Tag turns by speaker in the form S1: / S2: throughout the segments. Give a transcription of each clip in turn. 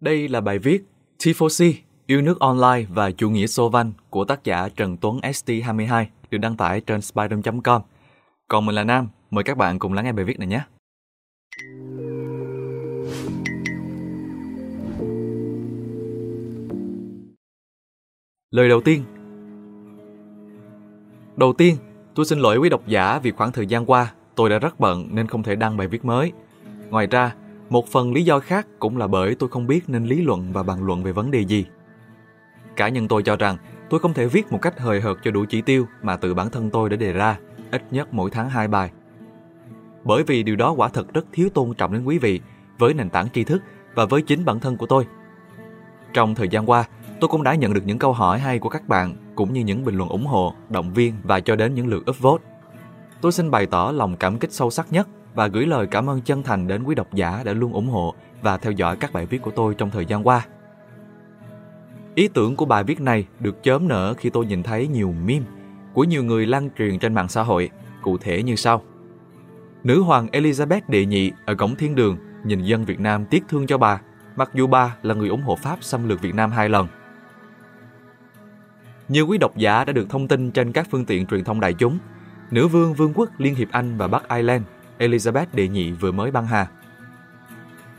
S1: Đây là bài viết T4C, yêu nước online và chủ nghĩa xô văn của tác giả Trần Tuấn ST22 được đăng tải trên spider.com. Còn mình là Nam, mời các bạn cùng lắng nghe bài viết này nhé. Lời đầu tiên Đầu tiên, tôi xin lỗi quý độc giả vì khoảng thời gian qua tôi đã rất bận nên không thể đăng bài viết mới. Ngoài ra, một phần lý do khác cũng là bởi tôi không biết nên lý luận và bàn luận về vấn đề gì. Cá nhân tôi cho rằng tôi không thể viết một cách hời hợt cho đủ chỉ tiêu mà tự bản thân tôi đã đề ra, ít nhất mỗi tháng hai bài. Bởi vì điều đó quả thật rất thiếu tôn trọng đến quý vị với nền tảng tri thức và với chính bản thân của tôi. Trong thời gian qua, tôi cũng đã nhận được những câu hỏi hay của các bạn cũng như những bình luận ủng hộ, động viên và cho đến những lượt upvote. Tôi xin bày tỏ lòng cảm kích sâu sắc nhất và gửi lời cảm ơn chân thành đến quý độc giả đã luôn ủng hộ và theo dõi các bài viết của tôi trong thời gian qua. Ý tưởng của bài viết này được chớm nở khi tôi nhìn thấy nhiều meme của nhiều người lan truyền trên mạng xã hội, cụ thể như sau. Nữ hoàng Elizabeth đệ nhị ở cổng thiên đường nhìn dân Việt Nam tiếc thương cho bà, mặc dù bà là người ủng hộ Pháp xâm lược Việt Nam hai lần. Nhiều quý độc giả đã được thông tin trên các phương tiện truyền thông đại chúng. Nữ vương Vương quốc Liên hiệp Anh và Bắc Ireland Elizabeth đệ nhị vừa mới băng hà.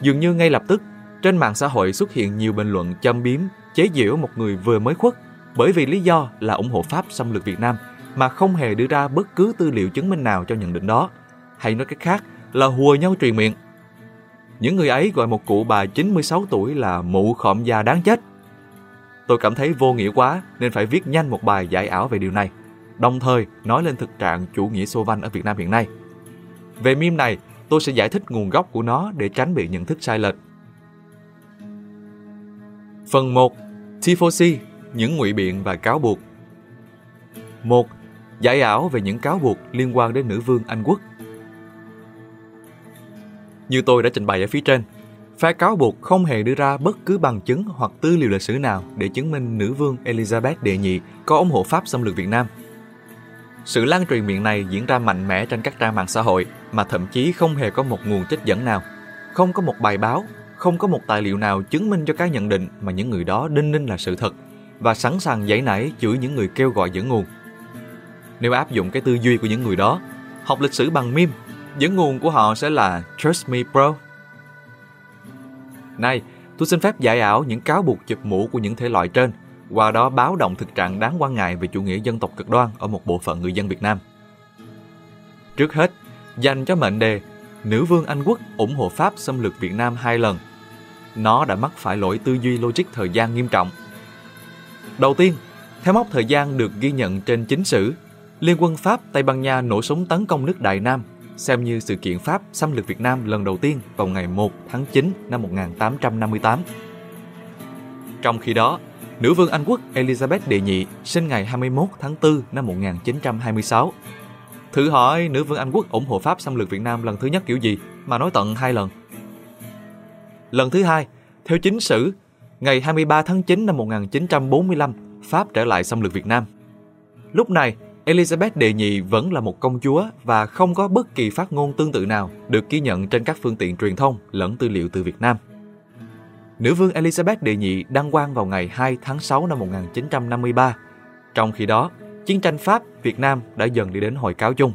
S1: Dường như ngay lập tức, trên mạng xã hội xuất hiện nhiều bình luận châm biếm, chế giễu một người vừa mới khuất bởi vì lý do là ủng hộ Pháp xâm lược Việt Nam mà không hề đưa ra bất cứ tư liệu chứng minh nào cho nhận định đó. Hay nói cách khác là hùa nhau truyền miệng. Những người ấy gọi một cụ bà 96 tuổi là mụ khọm già đáng chết. Tôi cảm thấy vô nghĩa quá nên phải viết nhanh một bài giải ảo về điều này. Đồng thời nói lên thực trạng chủ nghĩa xô văn ở Việt Nam hiện nay. Về meme này, tôi sẽ giải thích nguồn gốc của nó để tránh bị nhận thức sai lệch. Phần 1. tifosi những ngụy biện và cáo buộc. 1. Giải ảo về những cáo buộc liên quan đến nữ vương Anh quốc. Như tôi đã trình bày ở phía trên, phe cáo buộc không hề đưa ra bất cứ bằng chứng hoặc tư liệu lịch sử nào để chứng minh nữ vương Elizabeth đệ nhị có ủng hộ Pháp xâm lược Việt Nam – sự lan truyền miệng này diễn ra mạnh mẽ trên các trang mạng xã hội mà thậm chí không hề có một nguồn trích dẫn nào, không có một bài báo, không có một tài liệu nào chứng minh cho cái nhận định mà những người đó đinh ninh là sự thật và sẵn sàng giải nảy chửi những người kêu gọi dẫn nguồn. Nếu áp dụng cái tư duy của những người đó, học lịch sử bằng meme, dẫn nguồn của họ sẽ là Trust me bro. Này, tôi xin phép giải ảo những cáo buộc chụp mũ của những thể loại trên – qua đó báo động thực trạng đáng quan ngại về chủ nghĩa dân tộc cực đoan ở một bộ phận người dân Việt Nam. Trước hết, dành cho mệnh đề Nữ vương Anh quốc ủng hộ Pháp xâm lược Việt Nam hai lần. Nó đã mắc phải lỗi tư duy logic thời gian nghiêm trọng. Đầu tiên, theo mốc thời gian được ghi nhận trên chính sử, Liên quân Pháp Tây Ban Nha nổ súng tấn công nước Đại Nam, xem như sự kiện Pháp xâm lược Việt Nam lần đầu tiên vào ngày 1 tháng 9 năm 1858. Trong khi đó, Nữ vương Anh quốc Elizabeth đệ nhị sinh ngày 21 tháng 4 năm 1926. Thử hỏi nữ vương Anh quốc ủng hộ Pháp xâm lược Việt Nam lần thứ nhất kiểu gì mà nói tận hai lần. Lần thứ hai, theo chính sử, ngày 23 tháng 9 năm 1945, Pháp trở lại xâm lược Việt Nam. Lúc này, Elizabeth đệ nhị vẫn là một công chúa và không có bất kỳ phát ngôn tương tự nào được ghi nhận trên các phương tiện truyền thông lẫn tư liệu từ Việt Nam nữ vương Elizabeth đệ nhị đăng quang vào ngày 2 tháng 6 năm 1953. Trong khi đó, chiến tranh Pháp, Việt Nam đã dần đi đến hồi cáo chung.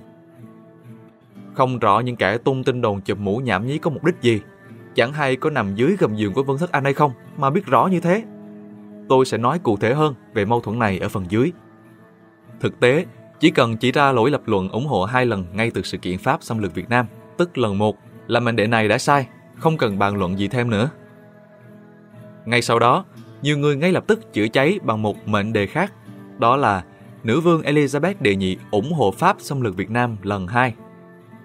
S1: Không rõ những kẻ tung tin đồn chụp mũ nhảm nhí có mục đích gì. Chẳng hay có nằm dưới gầm giường của Vân Thất Anh hay không mà biết rõ như thế. Tôi sẽ nói cụ thể hơn về mâu thuẫn này ở phần dưới. Thực tế, chỉ cần chỉ ra lỗi lập luận ủng hộ hai lần ngay từ sự kiện Pháp xâm lược Việt Nam, tức lần một là mệnh đệ này đã sai, không cần bàn luận gì thêm nữa. Ngay sau đó, nhiều người ngay lập tức chữa cháy bằng một mệnh đề khác, đó là nữ vương Elizabeth đệ nhị ủng hộ Pháp xâm lược Việt Nam lần hai.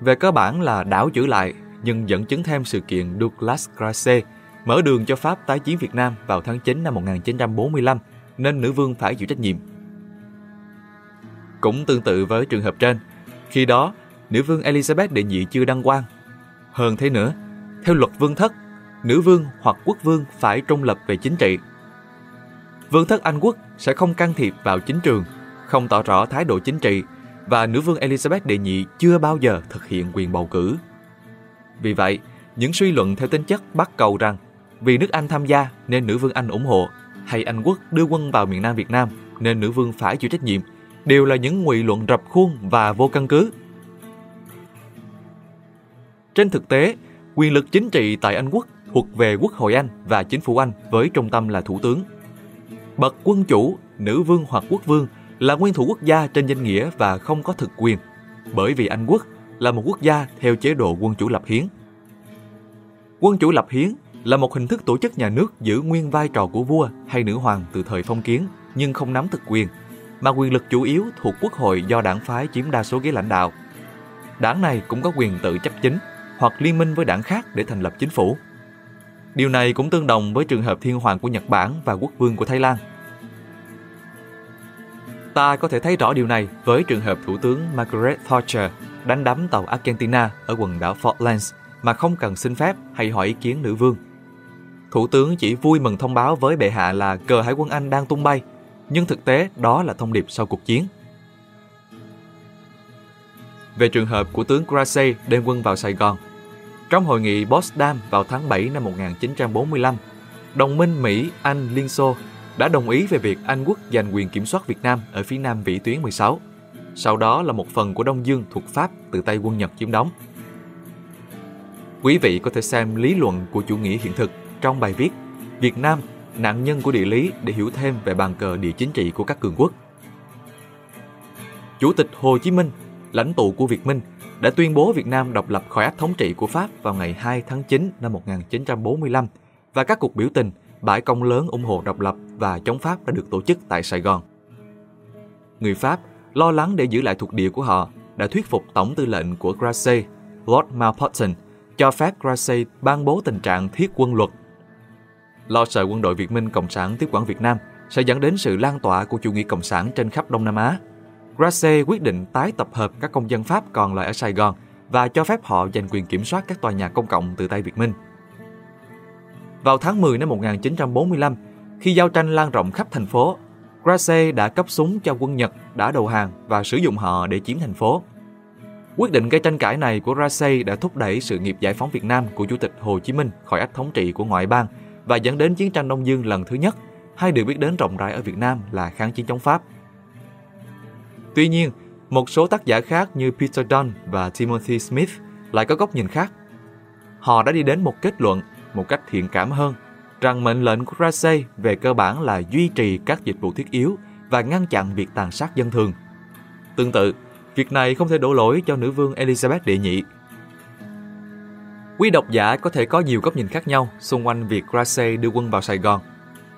S1: Về cơ bản là đảo chữa lại, nhưng dẫn chứng thêm sự kiện Douglas Grace mở đường cho Pháp tái chiến Việt Nam vào tháng 9 năm 1945, nên nữ vương phải chịu trách nhiệm. Cũng tương tự với trường hợp trên, khi đó, nữ vương Elizabeth đệ nhị chưa đăng quang. Hơn thế nữa, theo luật vương thất nữ vương hoặc quốc vương phải trung lập về chính trị. Vương thất Anh quốc sẽ không can thiệp vào chính trường, không tỏ rõ thái độ chính trị và nữ vương Elizabeth đệ nhị chưa bao giờ thực hiện quyền bầu cử. Vì vậy, những suy luận theo tính chất bắt cầu rằng vì nước Anh tham gia nên nữ vương Anh ủng hộ, hay Anh quốc đưa quân vào miền Nam Việt Nam nên nữ vương phải chịu trách nhiệm, đều là những ngụy luận rập khuôn và vô căn cứ. Trên thực tế, quyền lực chính trị tại Anh quốc thuộc về Quốc hội Anh và chính phủ Anh với trung tâm là thủ tướng. Bậc quân chủ, nữ vương hoặc quốc vương là nguyên thủ quốc gia trên danh nghĩa và không có thực quyền, bởi vì Anh quốc là một quốc gia theo chế độ quân chủ lập hiến. Quân chủ lập hiến là một hình thức tổ chức nhà nước giữ nguyên vai trò của vua hay nữ hoàng từ thời phong kiến nhưng không nắm thực quyền, mà quyền lực chủ yếu thuộc quốc hội do đảng phái chiếm đa số ghế lãnh đạo. Đảng này cũng có quyền tự chấp chính hoặc liên minh với đảng khác để thành lập chính phủ. Điều này cũng tương đồng với trường hợp thiên hoàng của Nhật Bản và quốc vương của Thái Lan. Ta có thể thấy rõ điều này với trường hợp Thủ tướng Margaret Thatcher đánh đắm tàu Argentina ở quần đảo Falklands mà không cần xin phép hay hỏi ý kiến nữ vương. Thủ tướng chỉ vui mừng thông báo với bệ hạ là cờ hải quân Anh đang tung bay, nhưng thực tế đó là thông điệp sau cuộc chiến. Về trường hợp của tướng Grace đem quân vào Sài Gòn, trong hội nghị Potsdam vào tháng 7 năm 1945, đồng minh Mỹ, Anh, Liên Xô đã đồng ý về việc Anh quốc giành quyền kiểm soát Việt Nam ở phía nam vĩ tuyến 16. Sau đó là một phần của Đông Dương thuộc Pháp từ tay quân Nhật chiếm đóng. Quý vị có thể xem lý luận của chủ nghĩa hiện thực trong bài viết Việt Nam, nạn nhân của địa lý để hiểu thêm về bàn cờ địa chính trị của các cường quốc. Chủ tịch Hồ Chí Minh, lãnh tụ của Việt Minh, đã tuyên bố Việt Nam độc lập khỏi ách thống trị của Pháp vào ngày 2 tháng 9 năm 1945 và các cuộc biểu tình, bãi công lớn ủng hộ độc lập và chống Pháp đã được tổ chức tại Sài Gòn. Người Pháp lo lắng để giữ lại thuộc địa của họ đã thuyết phục tổng tư lệnh của Grasse, Lord Mountbatten, cho phép Grasse ban bố tình trạng thiết quân luật. Lo sợ quân đội Việt Minh Cộng sản tiếp quản Việt Nam sẽ dẫn đến sự lan tỏa của chủ nghĩa cộng sản trên khắp Đông Nam Á. Grasse quyết định tái tập hợp các công dân Pháp còn lại ở Sài Gòn và cho phép họ giành quyền kiểm soát các tòa nhà công cộng từ tay Việt Minh. Vào tháng 10 năm 1945, khi giao tranh lan rộng khắp thành phố, Grasse đã cấp súng cho quân Nhật đã đầu hàng và sử dụng họ để chiếm thành phố. Quyết định gây tranh cãi này của Grasse đã thúc đẩy sự nghiệp giải phóng Việt Nam của Chủ tịch Hồ Chí Minh khỏi ách thống trị của ngoại bang và dẫn đến chiến tranh Đông Dương lần thứ nhất, hay được biết đến rộng rãi ở Việt Nam là kháng chiến chống Pháp. Tuy nhiên, một số tác giả khác như Peter Dunn và Timothy Smith lại có góc nhìn khác. Họ đã đi đến một kết luận một cách thiện cảm hơn rằng mệnh lệnh của Grasse về cơ bản là duy trì các dịch vụ thiết yếu và ngăn chặn việc tàn sát dân thường. Tương tự, việc này không thể đổ lỗi cho nữ vương Elizabeth đệ nhị. Quý độc giả có thể có nhiều góc nhìn khác nhau xung quanh việc Grasse đưa quân vào Sài Gòn.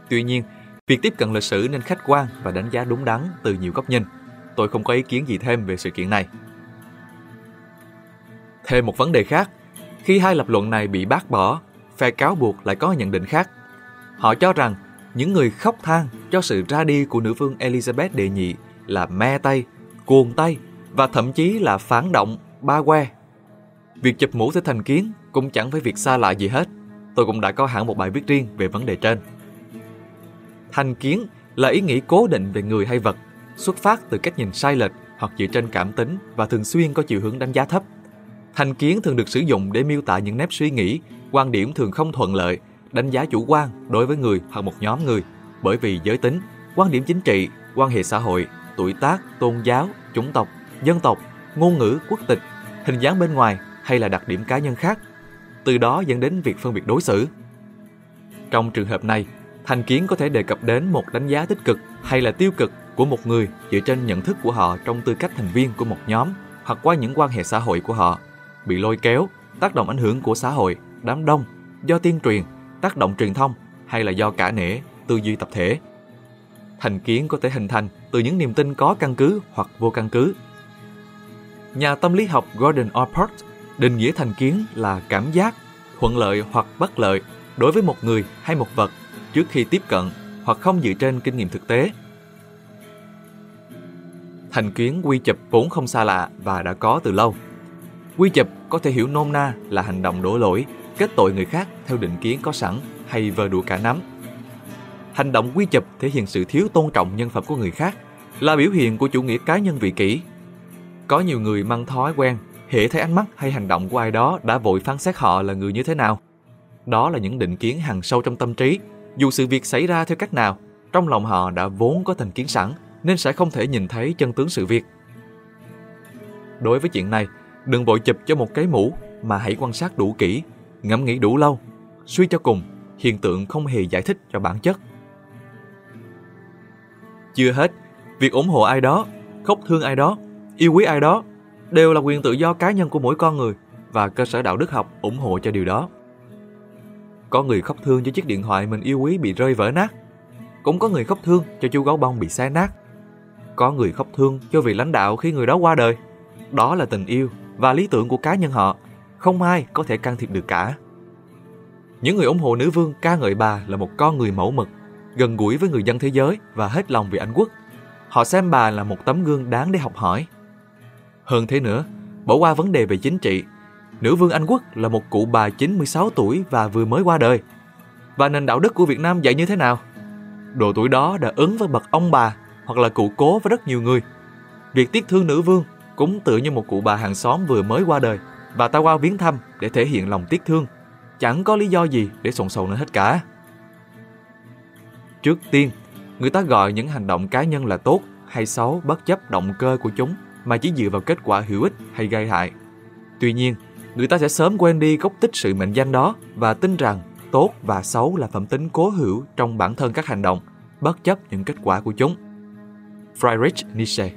S1: Tuy nhiên, việc tiếp cận lịch sử nên khách quan và đánh giá đúng đắn từ nhiều góc nhìn. Tôi không có ý kiến gì thêm về sự kiện này. Thêm một vấn đề khác, khi hai lập luận này bị bác bỏ phe cáo buộc lại có nhận định khác. Họ cho rằng những người khóc than cho sự ra đi của nữ vương Elizabeth đệ nhị là me tay, cuồng tay và thậm chí là phản động, ba que. Việc chụp mũ tới thành kiến cũng chẳng phải việc xa lạ gì hết. Tôi cũng đã có hẳn một bài viết riêng về vấn đề trên. Thành kiến là ý nghĩ cố định về người hay vật, xuất phát từ cách nhìn sai lệch hoặc dựa trên cảm tính và thường xuyên có chiều hướng đánh giá thấp. Thành kiến thường được sử dụng để miêu tả những nếp suy nghĩ quan điểm thường không thuận lợi, đánh giá chủ quan đối với người hoặc một nhóm người bởi vì giới tính, quan điểm chính trị, quan hệ xã hội, tuổi tác, tôn giáo, chủng tộc, dân tộc, ngôn ngữ, quốc tịch, hình dáng bên ngoài hay là đặc điểm cá nhân khác. Từ đó dẫn đến việc phân biệt đối xử. Trong trường hợp này, thành kiến có thể đề cập đến một đánh giá tích cực hay là tiêu cực của một người dựa trên nhận thức của họ trong tư cách thành viên của một nhóm hoặc qua những quan hệ xã hội của họ, bị lôi kéo, tác động ảnh hưởng của xã hội đám đông, do tiên truyền, tác động truyền thông hay là do cả nể, tư duy tập thể. Thành kiến có thể hình thành từ những niềm tin có căn cứ hoặc vô căn cứ. Nhà tâm lý học Gordon Allport định nghĩa thành kiến là cảm giác, thuận lợi hoặc bất lợi đối với một người hay một vật trước khi tiếp cận hoặc không dựa trên kinh nghiệm thực tế. Thành kiến quy chụp vốn không xa lạ và đã có từ lâu. Quy chụp có thể hiểu nôm na là hành động đổ lỗi kết tội người khác theo định kiến có sẵn hay vờ đũa cả nắm. Hành động quy chụp thể hiện sự thiếu tôn trọng nhân phẩm của người khác, là biểu hiện của chủ nghĩa cá nhân vị kỷ. Có nhiều người mang thói quen, hệ thấy ánh mắt hay hành động của ai đó đã vội phán xét họ là người như thế nào. Đó là những định kiến hằng sâu trong tâm trí. Dù sự việc xảy ra theo cách nào, trong lòng họ đã vốn có thành kiến sẵn, nên sẽ không thể nhìn thấy chân tướng sự việc. Đối với chuyện này, đừng vội chụp cho một cái mũ mà hãy quan sát đủ kỹ, ngẫm nghĩ đủ lâu. Suy cho cùng, hiện tượng không hề giải thích cho bản chất. Chưa hết, việc ủng hộ ai đó, khóc thương ai đó, yêu quý ai đó đều là quyền tự do cá nhân của mỗi con người và cơ sở đạo đức học ủng hộ cho điều đó. Có người khóc thương cho chiếc điện thoại mình yêu quý bị rơi vỡ nát. Cũng có người khóc thương cho chú gấu bông bị xé nát. Có người khóc thương cho vị lãnh đạo khi người đó qua đời. Đó là tình yêu và lý tưởng của cá nhân họ. Không ai có thể can thiệp được cả. Những người ủng hộ nữ vương ca ngợi bà là một con người mẫu mực, gần gũi với người dân thế giới và hết lòng vì Anh quốc. Họ xem bà là một tấm gương đáng để học hỏi. Hơn thế nữa, bỏ qua vấn đề về chính trị, nữ vương Anh quốc là một cụ bà 96 tuổi và vừa mới qua đời. Và nền đạo đức của Việt Nam dạy như thế nào? Độ tuổi đó đã ứng với bậc ông bà hoặc là cụ cố với rất nhiều người. Việc tiếc thương nữ vương cũng tự như một cụ bà hàng xóm vừa mới qua đời và ta qua viếng thăm để thể hiện lòng tiếc thương. Chẳng có lý do gì để sồn sồn lên hết cả. Trước tiên, người ta gọi những hành động cá nhân là tốt hay xấu bất chấp động cơ của chúng mà chỉ dựa vào kết quả hữu ích hay gây hại. Tuy nhiên, người ta sẽ sớm quên đi gốc tích sự mệnh danh đó và tin rằng tốt và xấu là phẩm tính cố hữu trong bản thân các hành động, bất chấp những kết quả của chúng. Friedrich Nietzsche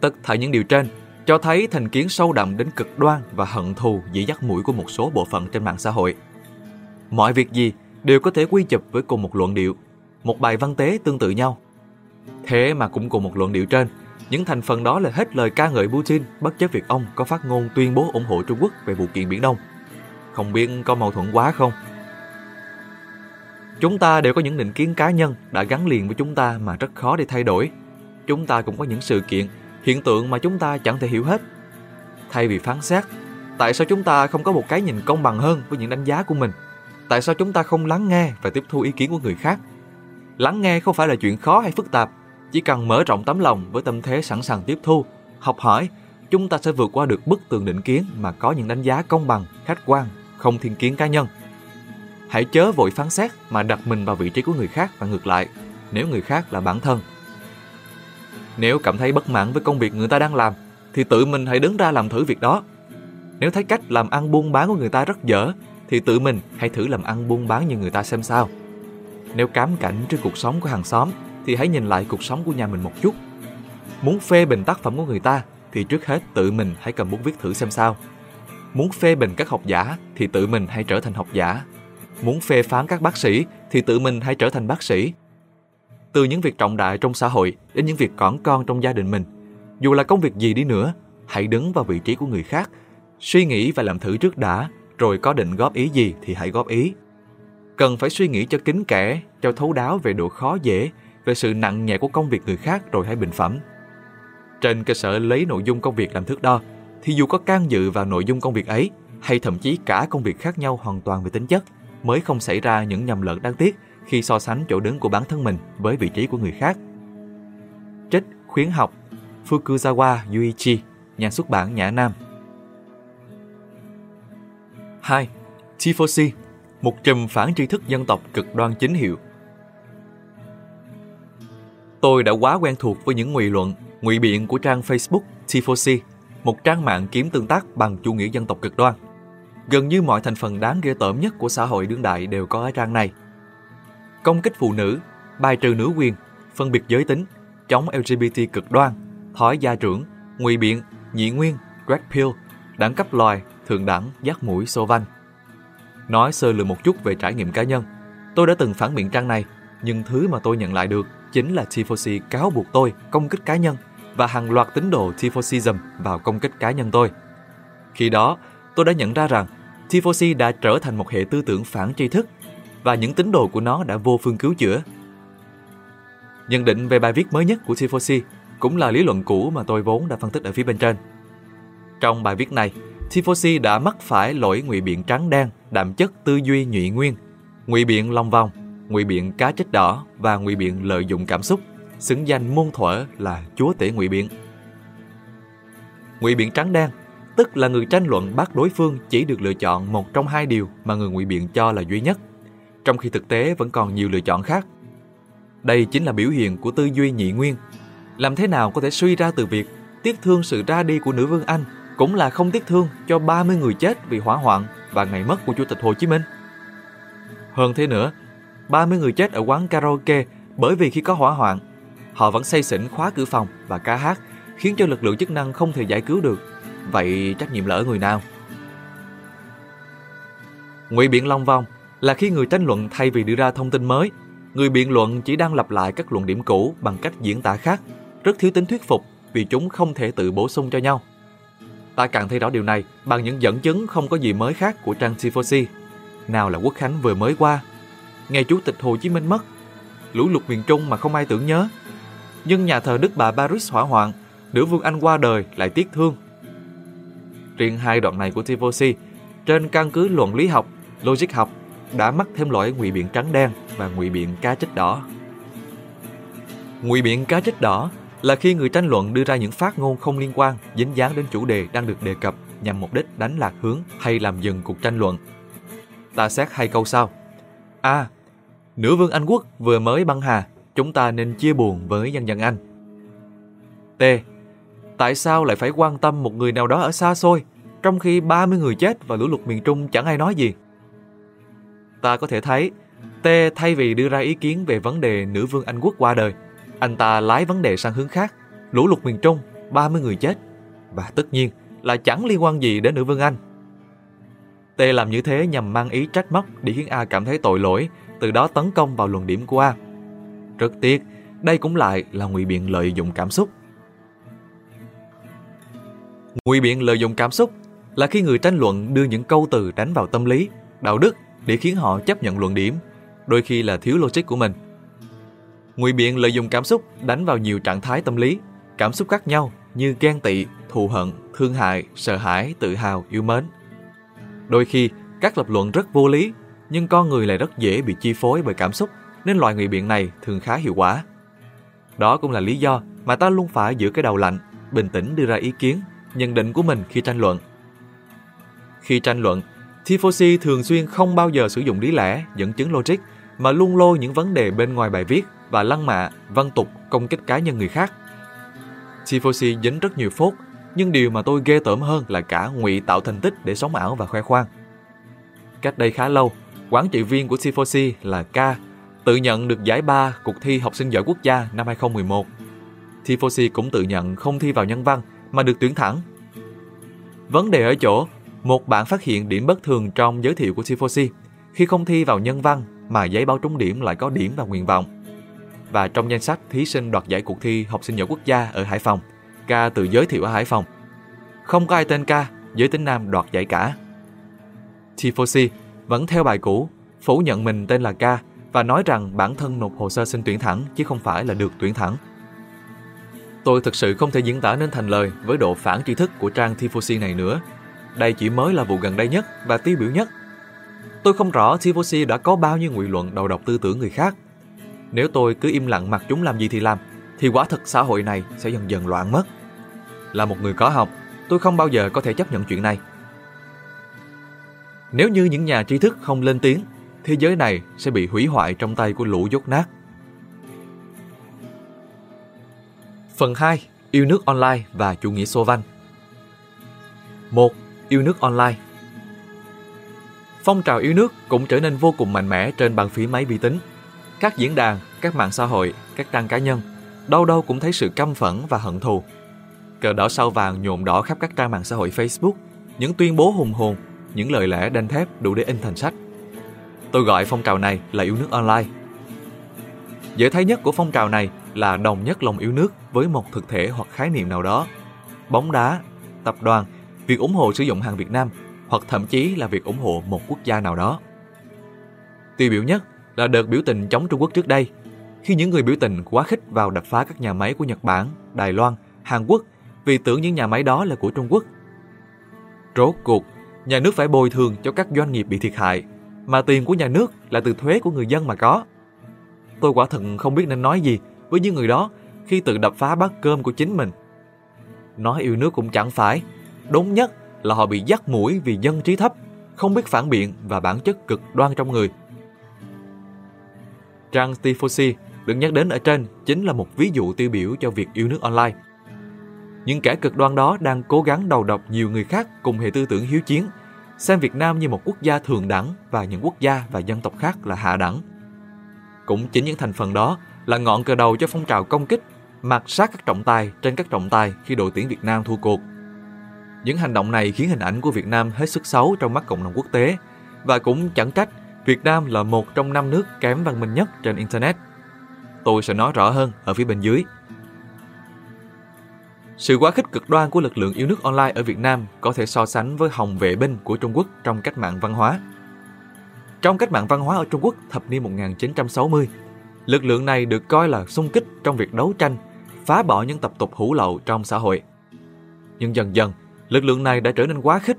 S1: Tất cả những điều trên cho thấy thành kiến sâu đậm đến cực đoan và hận thù dĩ dắt mũi của một số bộ phận trên mạng xã hội. Mọi việc gì đều có thể quy chụp với cùng một luận điệu, một bài văn tế tương tự nhau. Thế mà cũng cùng một luận điệu trên, những thành phần đó là hết lời ca ngợi Putin bất chấp việc ông có phát ngôn tuyên bố ủng hộ Trung Quốc về vụ kiện Biển Đông. Không biết có mâu thuẫn quá không? Chúng ta đều có những định kiến cá nhân đã gắn liền với chúng ta mà rất khó để thay đổi. Chúng ta cũng có những sự kiện, hiện tượng mà chúng ta chẳng thể hiểu hết. Thay vì phán xét, tại sao chúng ta không có một cái nhìn công bằng hơn với những đánh giá của mình? Tại sao chúng ta không lắng nghe và tiếp thu ý kiến của người khác? Lắng nghe không phải là chuyện khó hay phức tạp, chỉ cần mở rộng tấm lòng với tâm thế sẵn sàng tiếp thu, học hỏi, chúng ta sẽ vượt qua được bức tường định kiến mà có những đánh giá công bằng, khách quan, không thiên kiến cá nhân. Hãy chớ vội phán xét mà đặt mình vào vị trí của người khác và ngược lại, nếu người khác là bản thân. Nếu cảm thấy bất mãn với công việc người ta đang làm, thì tự mình hãy đứng ra làm thử việc đó. Nếu thấy cách làm ăn buôn bán của người ta rất dở, thì tự mình hãy thử làm ăn buôn bán như người ta xem sao. Nếu cám cảnh trước cuộc sống của hàng xóm, thì hãy nhìn lại cuộc sống của nhà mình một chút. Muốn phê bình tác phẩm của người ta, thì trước hết tự mình hãy cầm bút viết thử xem sao. Muốn phê bình các học giả, thì tự mình hãy trở thành học giả. Muốn phê phán các bác sĩ, thì tự mình hãy trở thành bác sĩ. Từ những việc trọng đại trong xã hội đến những việc cỏn con trong gia đình mình, dù là công việc gì đi nữa, hãy đứng vào vị trí của người khác, suy nghĩ và làm thử trước đã, rồi có định góp ý gì thì hãy góp ý. Cần phải suy nghĩ cho kín kẽ, cho thấu đáo về độ khó dễ, về sự nặng nhẹ của công việc người khác rồi hãy bình phẩm. Trên cơ sở lấy nội dung công việc làm thước đo, thì dù có can dự vào nội dung công việc ấy, hay thậm chí cả công việc khác nhau hoàn toàn về tính chất, mới không xảy ra những nhầm lẫn đáng tiếc khi so sánh chỗ đứng của bản thân mình với vị trí của người khác. Trích khuyến học Fukuzawa Yuichi, nhà xuất bản Nhã Nam 2. Tifosi, một trùm phản tri thức dân tộc cực đoan chính hiệu. Tôi đã quá quen thuộc với những ngụy luận, ngụy biện của trang Facebook Tifosi, một trang mạng kiếm tương tác bằng chủ nghĩa dân tộc cực đoan. Gần như mọi thành phần đáng ghê tởm nhất của xã hội đương đại đều có ở trang này. Công kích phụ nữ, bài trừ nữ quyền, phân biệt giới tính, chống LGBT cực đoan, thói gia trưởng, ngụy biện, nhị nguyên, red pill, đẳng cấp loài, thượng đẳng, giác mũi, xô văn. Nói sơ lược một chút về trải nghiệm cá nhân, tôi đã từng phản biện trang này, nhưng thứ mà tôi nhận lại được chính là Tifosi cáo buộc tôi công kích cá nhân và hàng loạt tín đồ Tifosism vào công kích cá nhân tôi. Khi đó, tôi đã nhận ra rằng Tifosi đã trở thành một hệ tư tưởng phản tri thức và những tín đồ của nó đã vô phương cứu chữa. Nhận định về bài viết mới nhất của Tifosi cũng là lý luận cũ mà tôi vốn đã phân tích ở phía bên trên. Trong bài viết này, Tifosi đã mắc phải lỗi ngụy biện trắng đen, đạm chất tư duy nhụy nguyên, ngụy biện long vòng, ngụy biện cá trích đỏ và ngụy biện lợi dụng cảm xúc, xứng danh muôn thuở là chúa tể ngụy biện. Ngụy biện trắng đen, tức là người tranh luận bắt đối phương chỉ được lựa chọn một trong hai điều mà người ngụy biện cho là duy nhất, trong khi thực tế vẫn còn nhiều lựa chọn khác. Đây chính là biểu hiện của tư duy nhị nguyên. Làm thế nào có thể suy ra từ việc tiếc thương sự ra đi của nữ vương Anh cũng là không tiếc thương cho 30 người chết vì hỏa hoạn và ngày mất của Chủ tịch Hồ Chí Minh. Hơn thế nữa, 30 người chết ở quán karaoke bởi vì khi có hỏa hoạn, họ vẫn say xỉn khóa cửa phòng và ca hát khiến cho lực lượng chức năng không thể giải cứu được. Vậy trách nhiệm lỡ người nào? Ngụy biện long vong là khi người tranh luận thay vì đưa ra thông tin mới, người biện luận chỉ đang lặp lại các luận điểm cũ bằng cách diễn tả khác, rất thiếu tính thuyết phục vì chúng không thể tự bổ sung cho nhau. Ta càng thấy rõ điều này bằng những dẫn chứng không có gì mới khác của trang Tifosi. Nào là quốc khánh vừa mới qua, ngày Chủ tịch Hồ Chí Minh mất, lũ lụt miền Trung mà không ai tưởng nhớ. Nhưng nhà thờ Đức Bà Paris hỏa hoạn, nữ vương Anh qua đời lại tiếc thương. Riêng hai đoạn này của Tifosi, trên căn cứ luận lý học, logic học, đã mắc thêm loại ngụy biện trắng đen và ngụy biện cá trích đỏ. Ngụy biện cá trích đỏ là khi người tranh luận đưa ra những phát ngôn không liên quan, dính dáng đến chủ đề đang được đề cập nhằm mục đích đánh lạc hướng hay làm dừng cuộc tranh luận. Ta xét hai câu sau. A. Nữ vương Anh quốc vừa mới băng hà, chúng ta nên chia buồn với dân dân Anh. T. Tại sao lại phải quan tâm một người nào đó ở xa xôi, trong khi 30 người chết và lũ lụt miền Trung chẳng ai nói gì? Ta có thể thấy, T thay vì đưa ra ý kiến về vấn đề nữ vương Anh quốc qua đời, anh ta lái vấn đề sang hướng khác, lũ lụt miền Trung, 30 người chết. Và tất nhiên là chẳng liên quan gì đến nữ vương Anh. T làm như thế nhằm mang ý trách móc để khiến A cảm thấy tội lỗi, từ đó tấn công vào luận điểm của A. Rất tiếc, đây cũng lại là ngụy biện lợi dụng cảm xúc. Ngụy biện lợi dụng cảm xúc là khi người tranh luận đưa những câu từ đánh vào tâm lý, đạo đức để khiến họ chấp nhận luận điểm, đôi khi là thiếu logic của mình. Ngụy biện lợi dụng cảm xúc đánh vào nhiều trạng thái tâm lý, cảm xúc khác nhau như ghen tị, thù hận, thương hại, sợ hãi, tự hào, yêu mến. Đôi khi, các lập luận rất vô lý, nhưng con người lại rất dễ bị chi phối bởi cảm xúc, nên loại ngụy biện này thường khá hiệu quả. Đó cũng là lý do mà ta luôn phải giữ cái đầu lạnh, bình tĩnh đưa ra ý kiến, nhận định của mình khi tranh luận. Khi tranh luận, Tifosi thường xuyên không bao giờ sử dụng lý lẽ, dẫn chứng logic, mà luôn lôi những vấn đề bên ngoài bài viết và lăng mạ, văn tục, công kích cá nhân người khác. Tifosi dính rất nhiều phốt, nhưng điều mà tôi ghê tởm hơn là cả ngụy tạo thành tích để sống ảo và khoe khoang. Cách đây khá lâu, quản trị viên của Tifosi là K tự nhận được giải ba cuộc thi học sinh giỏi quốc gia năm 2011. Tifosi cũng tự nhận không thi vào nhân văn mà được tuyển thẳng. Vấn đề ở chỗ, một bạn phát hiện điểm bất thường trong giới thiệu của Tifosi khi không thi vào nhân văn mà giấy báo trúng điểm lại có điểm và nguyện vọng. Và trong danh sách thí sinh đoạt giải cuộc thi học sinh giỏi quốc gia ở Hải Phòng, Ca tự giới thiệu ở Hải Phòng. Không có ai tên Ca, giới tính nam đoạt giải cả. Tifosi vẫn theo bài cũ, phủ nhận mình tên là Ca và nói rằng bản thân nộp hồ sơ xin tuyển thẳng chứ không phải là được tuyển thẳng. Tôi thực sự không thể diễn tả nên thành lời với độ phản tri thức của trang Tifosi này nữa. Đây chỉ mới là vụ gần đây nhất và tiêu biểu nhất. Tôi không rõ Tivosi đã có bao nhiêu ngụy luận đầu độc tư tưởng người khác. Nếu tôi cứ im lặng mặc chúng làm gì thì làm, thì quả thực xã hội này sẽ dần dần loạn mất. Là một người có học, tôi không bao giờ có thể chấp nhận chuyện này. Nếu như những nhà trí thức không lên tiếng, thế giới này sẽ bị hủy hoại trong tay của lũ dốt nát. Phần 2. Yêu nước online và chủ nghĩa xô văn 1. Yêu nước online Phong trào yêu nước cũng trở nên vô cùng mạnh mẽ trên bàn phím máy vi tính. Các diễn đàn, các mạng xã hội, các trang cá nhân, đâu đâu cũng thấy sự căm phẫn và hận thù. Cờ đỏ sao vàng nhuộm đỏ khắp các trang mạng xã hội Facebook, những tuyên bố hùng hồn, những lời lẽ đanh thép đủ để in thành sách. Tôi gọi phong trào này là yêu nước online. Dễ thấy nhất của phong trào này là đồng nhất lòng yêu nước với một thực thể hoặc khái niệm nào đó. Bóng đá, tập đoàn, việc ủng hộ sử dụng hàng Việt Nam hoặc thậm chí là việc ủng hộ một quốc gia nào đó. Tiêu biểu nhất là đợt biểu tình chống Trung Quốc trước đây, khi những người biểu tình quá khích vào đập phá các nhà máy của Nhật Bản, Đài Loan, Hàn Quốc vì tưởng những nhà máy đó là của Trung Quốc. Rốt cuộc, nhà nước phải bồi thường cho các doanh nghiệp bị thiệt hại, mà tiền của nhà nước là từ thuế của người dân mà có. Tôi quả thật không biết nên nói gì với những người đó khi tự đập phá bát cơm của chính mình. Nói yêu nước cũng chẳng phải, đúng nhất là họ bị dắt mũi vì dân trí thấp, không biết phản biện và bản chất cực đoan trong người. Trang Tifosi được nhắc đến ở trên chính là một ví dụ tiêu biểu cho việc yêu nước online. Những kẻ cực đoan đó đang cố gắng đầu độc nhiều người khác cùng hệ tư tưởng hiếu chiến, xem Việt Nam như một quốc gia thường đẳng và những quốc gia và dân tộc khác là hạ đẳng. Cũng chính những thành phần đó là ngọn cờ đầu cho phong trào công kích, mặc sát các trọng tài trên các trọng tài khi đội tuyển Việt Nam thua cuộc. Những hành động này khiến hình ảnh của Việt Nam hết sức xấu trong mắt cộng đồng quốc tế và cũng chẳng trách Việt Nam là một trong năm nước kém văn minh nhất trên Internet. Tôi sẽ nói rõ hơn ở phía bên dưới. Sự quá khích cực đoan của lực lượng yêu nước online ở Việt Nam có thể so sánh với hồng vệ binh của Trung Quốc trong cách mạng văn hóa. Trong cách mạng văn hóa ở Trung Quốc thập niên 1960, lực lượng này được coi là xung kích trong việc đấu tranh, phá bỏ những tập tục hủ lậu trong xã hội. Nhưng dần dần, lực lượng này đã trở nên quá khích.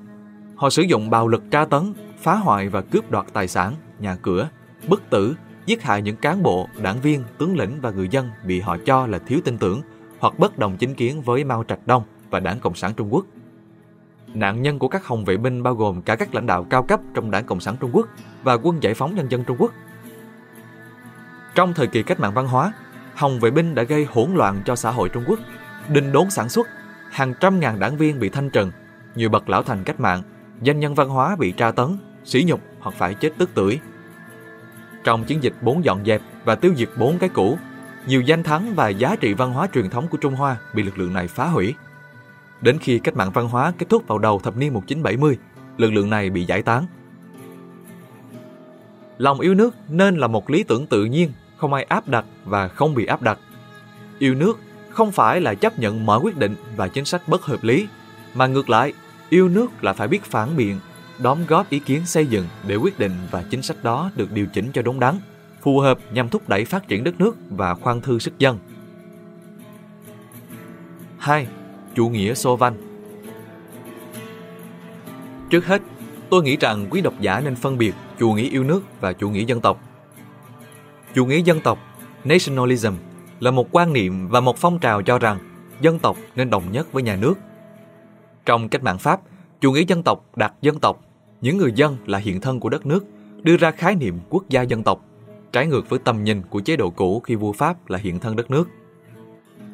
S1: Họ sử dụng bạo lực tra tấn, phá hoại và cướp đoạt tài sản, nhà cửa, bức tử, giết hại những cán bộ, đảng viên, tướng lĩnh và người dân bị họ cho là thiếu tin tưởng hoặc bất đồng chính kiến với Mao Trạch Đông và Đảng Cộng sản Trung Quốc. Nạn nhân của các hồng vệ binh bao gồm cả các lãnh đạo cao cấp trong Đảng Cộng sản Trung Quốc và quân giải phóng nhân dân Trung Quốc. Trong thời kỳ cách mạng văn hóa, hồng vệ binh đã gây hỗn loạn cho xã hội Trung Quốc, đình đốn sản xuất, hàng trăm ngàn đảng viên bị thanh trừng, nhiều bậc lão thành cách mạng, danh nhân văn hóa bị tra tấn, sỉ nhục hoặc phải chết tức tưởi. Trong chiến dịch bốn dọn dẹp và tiêu diệt bốn cái cũ, nhiều danh thắng và giá trị văn hóa truyền thống của Trung Hoa bị lực lượng này phá hủy. Đến khi cách mạng văn hóa kết thúc vào đầu thập niên 1970, lực lượng này bị giải tán. Lòng yêu nước nên là một lý tưởng tự nhiên, không ai áp đặt và không bị áp đặt. Yêu nước không phải là chấp nhận mọi quyết định và chính sách bất hợp lý, mà ngược lại, yêu nước là phải biết phản biện, đóng góp ý kiến xây dựng để quyết định và chính sách đó được điều chỉnh cho đúng đắn, phù hợp nhằm thúc đẩy phát triển đất nước và khoan thư sức dân. 2. Chủ nghĩa Xô Văn Trước hết, tôi nghĩ rằng quý độc giả nên phân biệt chủ nghĩa yêu nước và chủ nghĩa dân tộc. Chủ nghĩa dân tộc, nationalism, là một quan niệm và một phong trào cho rằng dân tộc nên đồng nhất với nhà nước. Trong cách mạng Pháp, chủ nghĩa dân tộc đặt dân tộc, những người dân là hiện thân của đất nước, đưa ra khái niệm quốc gia dân tộc, trái ngược với tầm nhìn của chế độ cũ khi vua Pháp là hiện thân đất nước.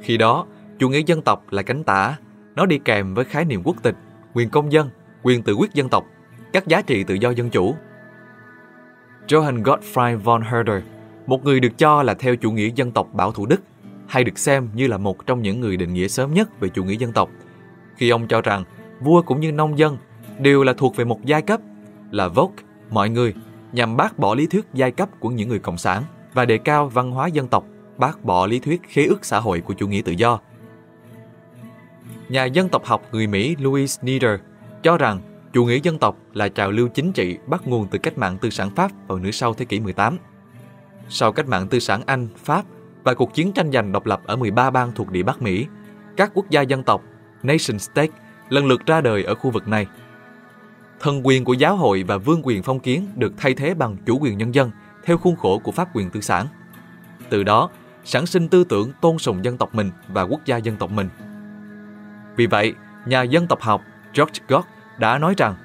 S1: Khi đó, chủ nghĩa dân tộc là cánh tả, nó đi kèm với khái niệm quốc tịch, quyền công dân, quyền tự quyết dân tộc, các giá trị tự do dân chủ. Johann Gottfried von Herder, một người được cho là theo chủ nghĩa dân tộc bảo thủ Đức, hay được xem như là một trong những người định nghĩa sớm nhất về chủ nghĩa dân tộc, khi ông cho rằng vua cũng như nông dân đều là thuộc về một giai cấp, là Volk, mọi người, nhằm bác bỏ lý thuyết giai cấp của những người cộng sản và đề cao văn hóa dân tộc, bác bỏ lý thuyết khế ước xã hội của chủ nghĩa tự do. Nhà dân tộc học người Mỹ Louis Nieder cho rằng chủ nghĩa dân tộc là trào lưu chính trị bắt nguồn từ cách mạng tư sản Pháp vào nửa sau thế kỷ 18. Sau cách mạng tư sản Anh, Pháp và cuộc chiến tranh giành độc lập ở 13 bang thuộc địa Bắc Mỹ, các quốc gia dân tộc, nation state, lần lượt ra đời ở khu vực này. Thần quyền của giáo hội và vương quyền phong kiến được thay thế bằng chủ quyền nhân dân theo khuôn khổ của pháp quyền tư sản. Từ đó, sản sinh tư tưởng tôn sùng dân tộc mình và quốc gia dân tộc mình. Vì vậy, nhà dân tộc học George Gott đã nói rằng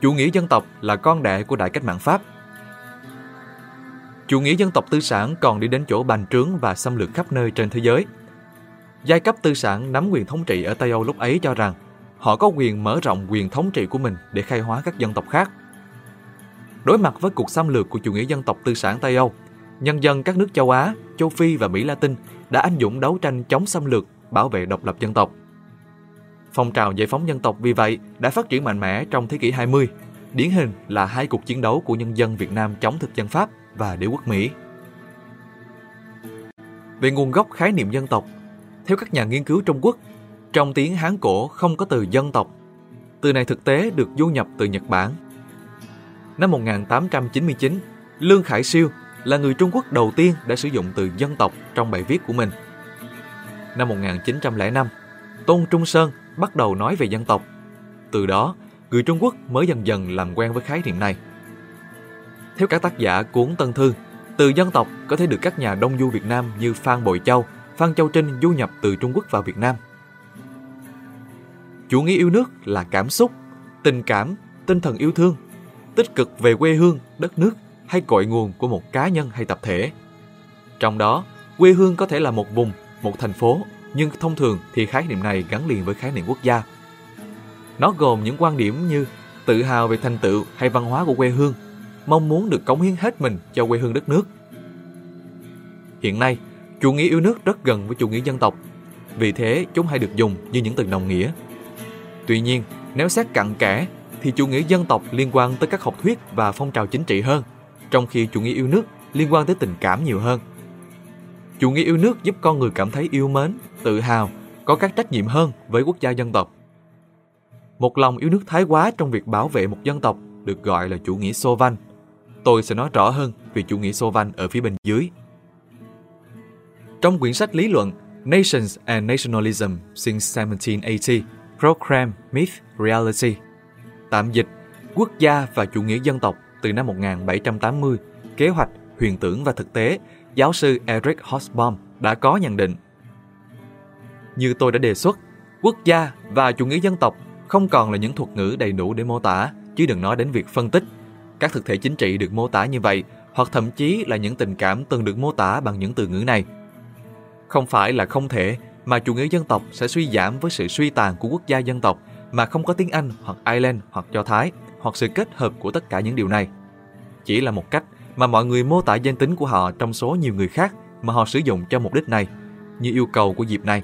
S1: chủ nghĩa dân tộc là con đẻ của đại cách mạng Pháp. Chủ nghĩa dân tộc tư sản còn đi đến chỗ bành trướng và xâm lược khắp nơi trên thế giới. Giai cấp tư sản nắm quyền thống trị ở Tây Âu lúc ấy cho rằng họ có quyền mở rộng quyền thống trị của mình để khai hóa các dân tộc khác. Đối mặt với cuộc xâm lược của chủ nghĩa dân tộc tư sản Tây Âu, nhân dân các nước châu Á, châu Phi và Mỹ Latin đã anh dũng đấu tranh chống xâm lược, bảo vệ độc lập dân tộc. Phong trào giải phóng dân tộc vì vậy đã phát triển mạnh mẽ trong thế kỷ 20, điển hình là hai cuộc chiến đấu của nhân dân Việt Nam chống thực dân Pháp và đế quốc Mỹ. Về nguồn gốc khái niệm dân tộc, theo các nhà nghiên cứu Trung Quốc, trong tiếng Hán cổ không có từ dân tộc. Từ này thực tế được du nhập từ Nhật Bản. Năm 1899, Lương Khải Siêu là người Trung Quốc đầu tiên đã sử dụng từ dân tộc trong bài viết của mình. Năm 1905, Tôn Trung Sơn bắt đầu nói về dân tộc. Từ đó, người Trung Quốc mới dần dần làm quen với khái niệm này. Theo các tác giả cuốn Tân Thư, từ dân tộc có thể được các nhà đông du Việt Nam như Phan Bội Châu, Phan Châu Trinh du nhập từ Trung Quốc vào Việt Nam. Chủ nghĩa yêu nước là cảm xúc, tình cảm, tinh thần yêu thương, tích cực về quê hương, đất nước hay cội nguồn của một cá nhân hay tập thể. Trong đó, quê hương có thể là một vùng, một thành phố, nhưng thông thường thì khái niệm này gắn liền với khái niệm quốc gia. Nó gồm những quan điểm như tự hào về thành tựu hay văn hóa của quê hương, mong muốn được cống hiến hết mình cho quê hương đất nước. Hiện nay, chủ nghĩa yêu nước rất gần với chủ nghĩa dân tộc, vì thế chúng hay được dùng như những từ đồng nghĩa. Tuy nhiên, nếu xét cặn kẽ thì chủ nghĩa dân tộc liên quan tới các học thuyết và phong trào chính trị hơn, trong khi chủ nghĩa yêu nước liên quan tới tình cảm nhiều hơn. Chủ nghĩa yêu nước giúp con người cảm thấy yêu mến, tự hào, có các trách nhiệm hơn với quốc gia dân tộc. Một lòng yêu nước thái quá trong việc bảo vệ một dân tộc được gọi là chủ nghĩa sô Văn. Tôi sẽ nói rõ hơn về chủ nghĩa Xô Văn ở phía bên dưới. Trong quyển sách lý luận Nations and Nationalism since 1780, Program Myth Reality, tạm dịch Quốc gia và chủ nghĩa dân tộc từ năm 1780, kế hoạch, huyền tưởng và thực tế, giáo sư Eric Hobsbawm đã có nhận định. Như tôi đã đề xuất, quốc gia và chủ nghĩa dân tộc không còn là những thuật ngữ đầy đủ để mô tả, chứ đừng nói đến việc phân tích. Các thực thể chính trị được mô tả như vậy, hoặc thậm chí là những tình cảm từng được mô tả bằng những từ ngữ này. Không phải là không thể mà chủ nghĩa dân tộc sẽ suy giảm với sự suy tàn của quốc gia dân tộc mà không có tiếng Anh hoặc Ireland hoặc Do Thái hoặc sự kết hợp của tất cả những điều này. Chỉ là một cách mà mọi người mô tả danh tính của họ trong số nhiều người khác mà họ sử dụng cho mục đích này, như yêu cầu của dịp này.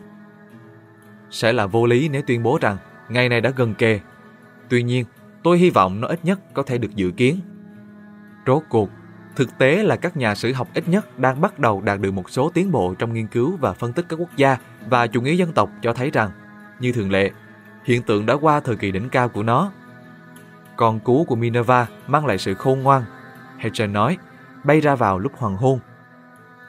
S1: Sẽ là vô lý nếu tuyên bố rằng ngày này đã gần kề. Tuy nhiên, tôi hy vọng nó ít nhất có thể được dự kiến. Rốt cuộc, thực tế là các nhà sử học ít nhất đang bắt đầu đạt được một số tiến bộ trong nghiên cứu và phân tích các quốc gia và chủ nghĩa dân tộc cho thấy rằng, như thường lệ, hiện tượng đã qua thời kỳ đỉnh cao của nó. Con cú của Minerva mang lại sự khôn ngoan, Hedger nói, bay ra vào lúc hoàng hôn.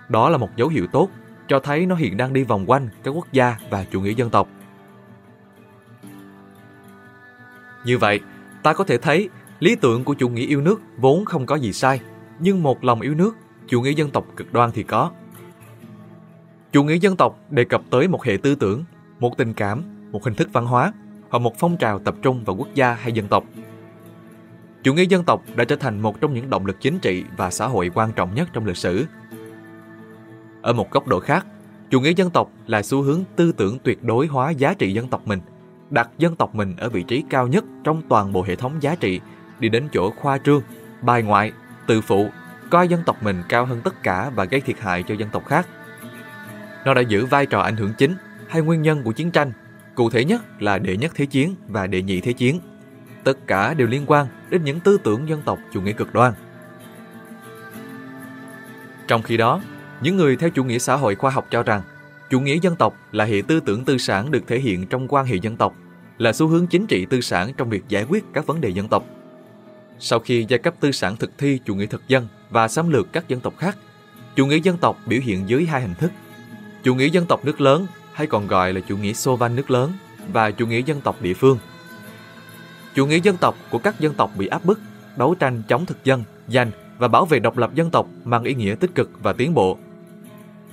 S1: Đó là một dấu hiệu tốt, cho thấy nó hiện đang đi vòng quanh các quốc gia và chủ nghĩa dân tộc. Như vậy, ta có thể thấy lý tưởng của chủ nghĩa yêu nước vốn không có gì sai, nhưng một lòng yêu nước, chủ nghĩa dân tộc cực đoan thì có. Chủ nghĩa dân tộc đề cập tới một hệ tư tưởng, một tình cảm, một hình thức văn hóa hoặc một phong trào tập trung vào quốc gia hay dân tộc. Chủ nghĩa dân tộc đã trở thành một trong những động lực chính trị và xã hội quan trọng nhất trong lịch sử. Ở một góc độ khác, chủ nghĩa dân tộc là xu hướng tư tưởng tuyệt đối hóa giá trị dân tộc mình – đặt dân tộc mình ở vị trí cao nhất trong toàn bộ hệ thống giá trị, đi đến chỗ khoa trương, bài ngoại, tự phụ, coi dân tộc mình cao hơn tất cả và gây thiệt hại cho dân tộc khác. Nó đã giữ vai trò ảnh hưởng chính hay nguyên nhân của chiến tranh, cụ thể nhất là đệ nhất thế chiến và đệ nhị thế chiến. Tất cả đều liên quan đến những tư tưởng dân tộc chủ nghĩa cực đoan. Trong khi đó, những người theo chủ nghĩa xã hội khoa học cho rằng chủ nghĩa dân tộc là hệ tư tưởng tư sản được thể hiện trong quan hệ dân tộc là xu hướng chính trị tư sản trong việc giải quyết các vấn đề dân tộc. Sau khi giai cấp tư sản thực thi chủ nghĩa thực dân và xâm lược các dân tộc khác, chủ nghĩa dân tộc biểu hiện dưới hai hình thức. Chủ nghĩa dân tộc nước lớn hay còn gọi là chủ nghĩa Xô Van nước lớn và chủ nghĩa dân tộc địa phương. Chủ nghĩa dân tộc của các dân tộc bị áp bức, đấu tranh chống thực dân, giành và bảo vệ độc lập dân tộc mang ý nghĩa tích cực và tiến bộ.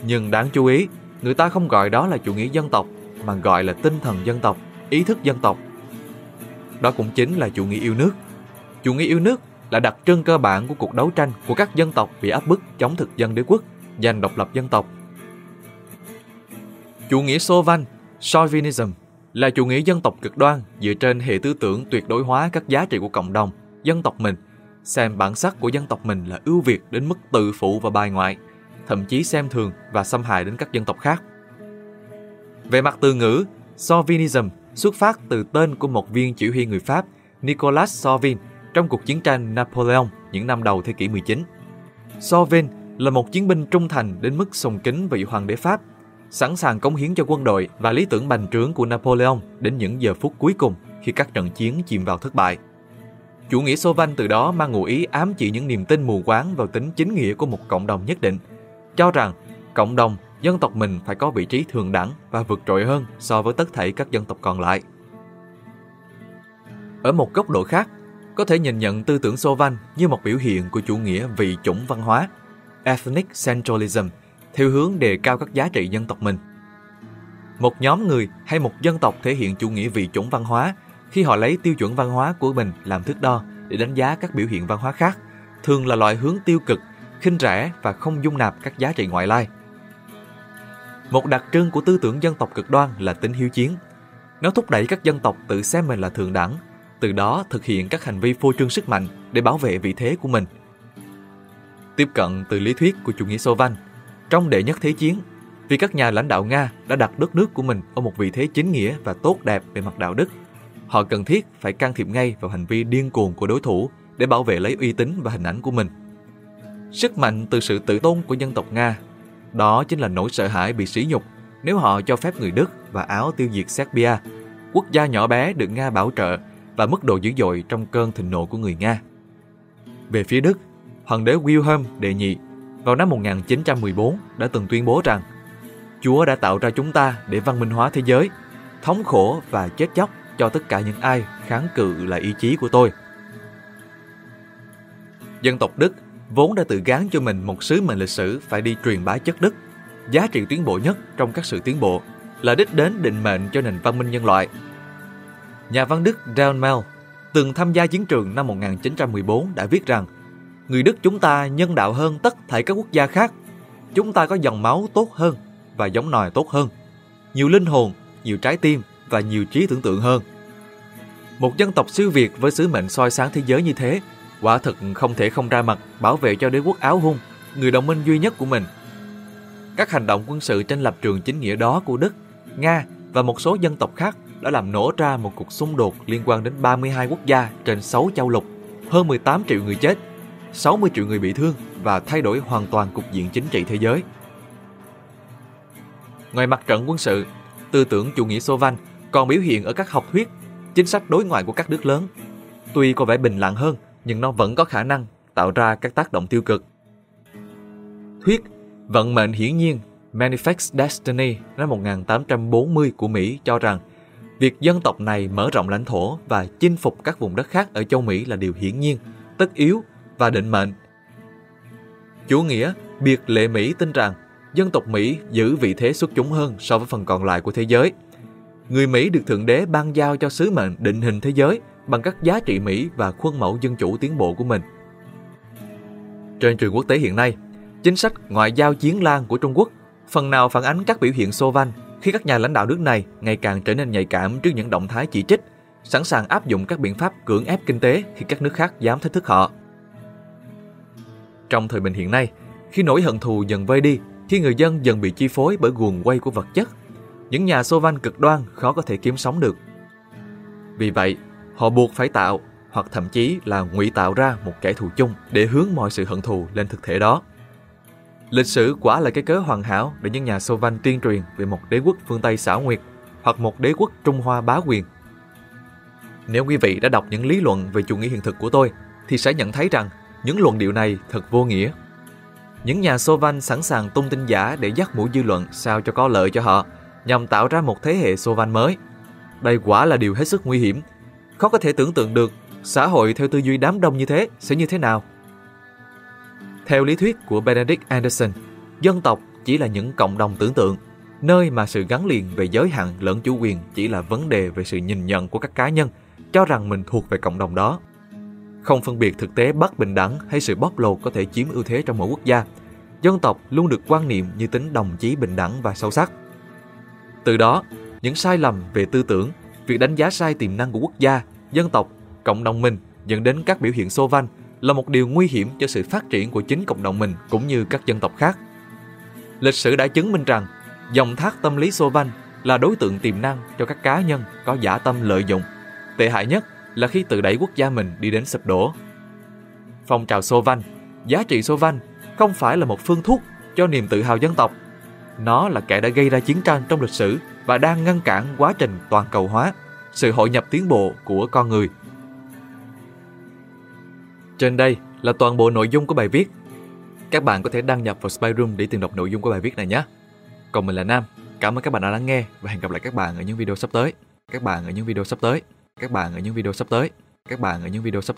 S1: Nhưng đáng chú ý, người ta không gọi đó là chủ nghĩa dân tộc mà gọi là tinh thần dân tộc ý thức dân tộc. Đó cũng chính là chủ nghĩa yêu nước. Chủ nghĩa yêu nước là đặc trưng cơ bản của cuộc đấu tranh của các dân tộc bị áp bức chống thực dân đế quốc, giành độc lập dân tộc. Chủ nghĩa Xô Văn, Chauvinism, là chủ nghĩa dân tộc cực đoan dựa trên hệ tư tưởng tuyệt đối hóa các giá trị của cộng đồng, dân tộc mình, xem bản sắc của dân tộc mình là ưu việt đến mức tự phụ và bài ngoại, thậm chí xem thường và xâm hại đến các dân tộc khác. Về mặt từ ngữ, Chauvinism xuất phát từ tên của một viên chỉ huy người Pháp Nicolas Sauvin trong cuộc chiến tranh Napoleon những năm đầu thế kỷ 19. Sauvin là một chiến binh trung thành đến mức sùng kính vị hoàng đế Pháp, sẵn sàng cống hiến cho quân đội và lý tưởng bành trướng của Napoleon đến những giờ phút cuối cùng khi các trận chiến chìm vào thất bại. Chủ nghĩa Sauvin từ đó mang ngụ ý ám chỉ những niềm tin mù quáng vào tính chính nghĩa của một cộng đồng nhất định, cho rằng cộng đồng dân tộc mình phải có vị trí thường đẳng và vượt trội hơn so với tất thảy các dân tộc còn lại. Ở một góc độ khác, có thể nhìn nhận tư tưởng Xô Văn như một biểu hiện của chủ nghĩa vị chủng văn hóa, ethnic centralism, theo hướng đề cao các giá trị dân tộc mình. Một nhóm người hay một dân tộc thể hiện chủ nghĩa vị chủng văn hóa khi họ lấy tiêu chuẩn văn hóa của mình làm thước đo để đánh giá các biểu hiện văn hóa khác, thường là loại hướng tiêu cực, khinh rẻ và không dung nạp các giá trị ngoại lai. Một đặc trưng của tư tưởng dân tộc cực đoan là tính hiếu chiến. Nó thúc đẩy các dân tộc tự xem mình là thượng đẳng, từ đó thực hiện các hành vi phô trương sức mạnh để bảo vệ vị thế của mình. Tiếp cận từ lý thuyết của chủ nghĩa Xô Văn, trong đệ nhất thế chiến, vì các nhà lãnh đạo Nga đã đặt đất nước của mình ở một vị thế chính nghĩa và tốt đẹp về mặt đạo đức, họ cần thiết phải can thiệp ngay vào hành vi điên cuồng của đối thủ để bảo vệ lấy uy tín và hình ảnh của mình. Sức mạnh từ sự tự tôn của dân tộc Nga, đó chính là nỗi sợ hãi bị sỉ nhục nếu họ cho phép người Đức và Áo tiêu diệt Serbia, quốc gia nhỏ bé được Nga bảo trợ và mức độ dữ dội trong cơn thịnh nộ của người Nga. Về phía Đức, hoàng đế Wilhelm đệ nhị vào năm 1914 đã từng tuyên bố rằng Chúa đã tạo ra chúng ta để văn minh hóa thế giới, thống khổ và chết chóc cho tất cả những ai kháng cự lại ý chí của tôi. Dân tộc Đức vốn đã tự gán cho mình một sứ mệnh lịch sử phải đi truyền bá chất Đức. Giá trị tiến bộ nhất trong các sự tiến bộ là đích đến định mệnh cho nền văn minh nhân loại. Nhà văn Đức Dalmel từng tham gia chiến trường năm 1914 đã viết rằng người Đức chúng ta nhân đạo hơn tất thảy các quốc gia khác. Chúng ta có dòng máu tốt hơn và giống nòi tốt hơn. Nhiều linh hồn, nhiều trái tim và nhiều trí tưởng tượng hơn. Một dân tộc siêu việt với sứ mệnh soi sáng thế giới như thế, quả thực không thể không ra mặt bảo vệ cho đế quốc áo hung, người đồng minh duy nhất của mình. Các hành động quân sự trên lập trường chính nghĩa đó của Đức, Nga và một số dân tộc khác đã làm nổ ra một cuộc xung đột liên quan đến 32 quốc gia trên 6 châu lục, hơn 18 triệu người chết, 60 triệu người bị thương và thay đổi hoàn toàn cục diện chính trị thế giới. Ngoài mặt trận quân sự, tư tưởng chủ nghĩa Xô Văn còn biểu hiện ở các học thuyết, chính sách đối ngoại của các nước lớn. Tuy có vẻ bình lặng hơn, nhưng nó vẫn có khả năng tạo ra các tác động tiêu cực. Thuyết Vận mệnh hiển nhiên Manifest Destiny năm 1840 của Mỹ cho rằng việc dân tộc này mở rộng lãnh thổ và chinh phục các vùng đất khác ở châu Mỹ là điều hiển nhiên, tất yếu và định mệnh. Chủ nghĩa biệt lệ Mỹ tin rằng dân tộc Mỹ giữ vị thế xuất chúng hơn so với phần còn lại của thế giới. Người Mỹ được Thượng Đế ban giao cho sứ mệnh định hình thế giới bằng các giá trị Mỹ và khuôn mẫu dân chủ tiến bộ của mình. Trên trường quốc tế hiện nay, chính sách ngoại giao chiến lan của Trung Quốc phần nào phản ánh các biểu hiện xô vanh khi các nhà lãnh đạo nước này ngày càng trở nên nhạy cảm trước những động thái chỉ trích, sẵn sàng áp dụng các biện pháp cưỡng ép kinh tế khi các nước khác dám thách thức họ. Trong thời bình hiện nay, khi nỗi hận thù dần vơi đi, khi người dân dần bị chi phối bởi guồng quay của vật chất, những nhà xô vanh cực đoan khó có thể kiếm sống được. Vì vậy, họ buộc phải tạo hoặc thậm chí là ngụy tạo ra một kẻ thù chung để hướng mọi sự hận thù lên thực thể đó. Lịch sử quả là cái cớ hoàn hảo để những nhà xô văn tuyên truyền về một đế quốc phương Tây xảo nguyệt hoặc một đế quốc Trung Hoa bá quyền. Nếu quý vị đã đọc những lý luận về chủ nghĩa hiện thực của tôi, thì sẽ nhận thấy rằng những luận điệu này thật vô nghĩa. Những nhà sô văn sẵn sàng tung tin giả để dắt mũi dư luận sao cho có lợi cho họ, nhằm tạo ra một thế hệ sô văn mới. Đây quả là điều hết sức nguy hiểm. Khó có thể tưởng tượng được xã hội theo tư duy đám đông như thế sẽ như thế nào. Theo lý thuyết của Benedict Anderson, dân tộc chỉ là những cộng đồng tưởng tượng, nơi mà sự gắn liền về giới hạn lẫn chủ quyền chỉ là vấn đề về sự nhìn nhận của các cá nhân cho rằng mình thuộc về cộng đồng đó. Không phân biệt thực tế bất bình đẳng hay sự bóc lột có thể chiếm ưu thế trong mỗi quốc gia, dân tộc luôn được quan niệm như tính đồng chí bình đẳng và sâu sắc. Từ đó, những sai lầm về tư tưởng, việc đánh giá sai tiềm năng của quốc gia, dân tộc, cộng đồng mình dẫn đến các biểu hiện xô văn là một điều nguy hiểm cho sự phát triển của chính cộng đồng mình cũng như các dân tộc khác. Lịch sử đã chứng minh rằng dòng thác tâm lý xô văn là đối tượng tiềm năng cho các cá nhân có giả tâm lợi dụng. Tệ hại nhất là khi tự đẩy quốc gia mình đi đến sụp đổ. Phong trào xô văn, giá trị xô văn không phải là một phương thuốc cho niềm tự hào dân tộc. Nó là kẻ đã gây ra chiến tranh trong lịch sử và đang ngăn cản quá trình toàn cầu hóa, sự hội nhập tiến bộ của con người trên đây là toàn bộ nội dung của bài viết. Các bạn có thể đăng nhập vào Spyroom để tìm đọc nội dung của bài viết này nhé. Còn mình là Nam, cảm ơn các bạn đã lắng nghe và hẹn gặp lại các bạn ở những video sắp tới. Các bạn ở những video sắp tới. Các bạn ở những video sắp tới. Các bạn ở những video sắp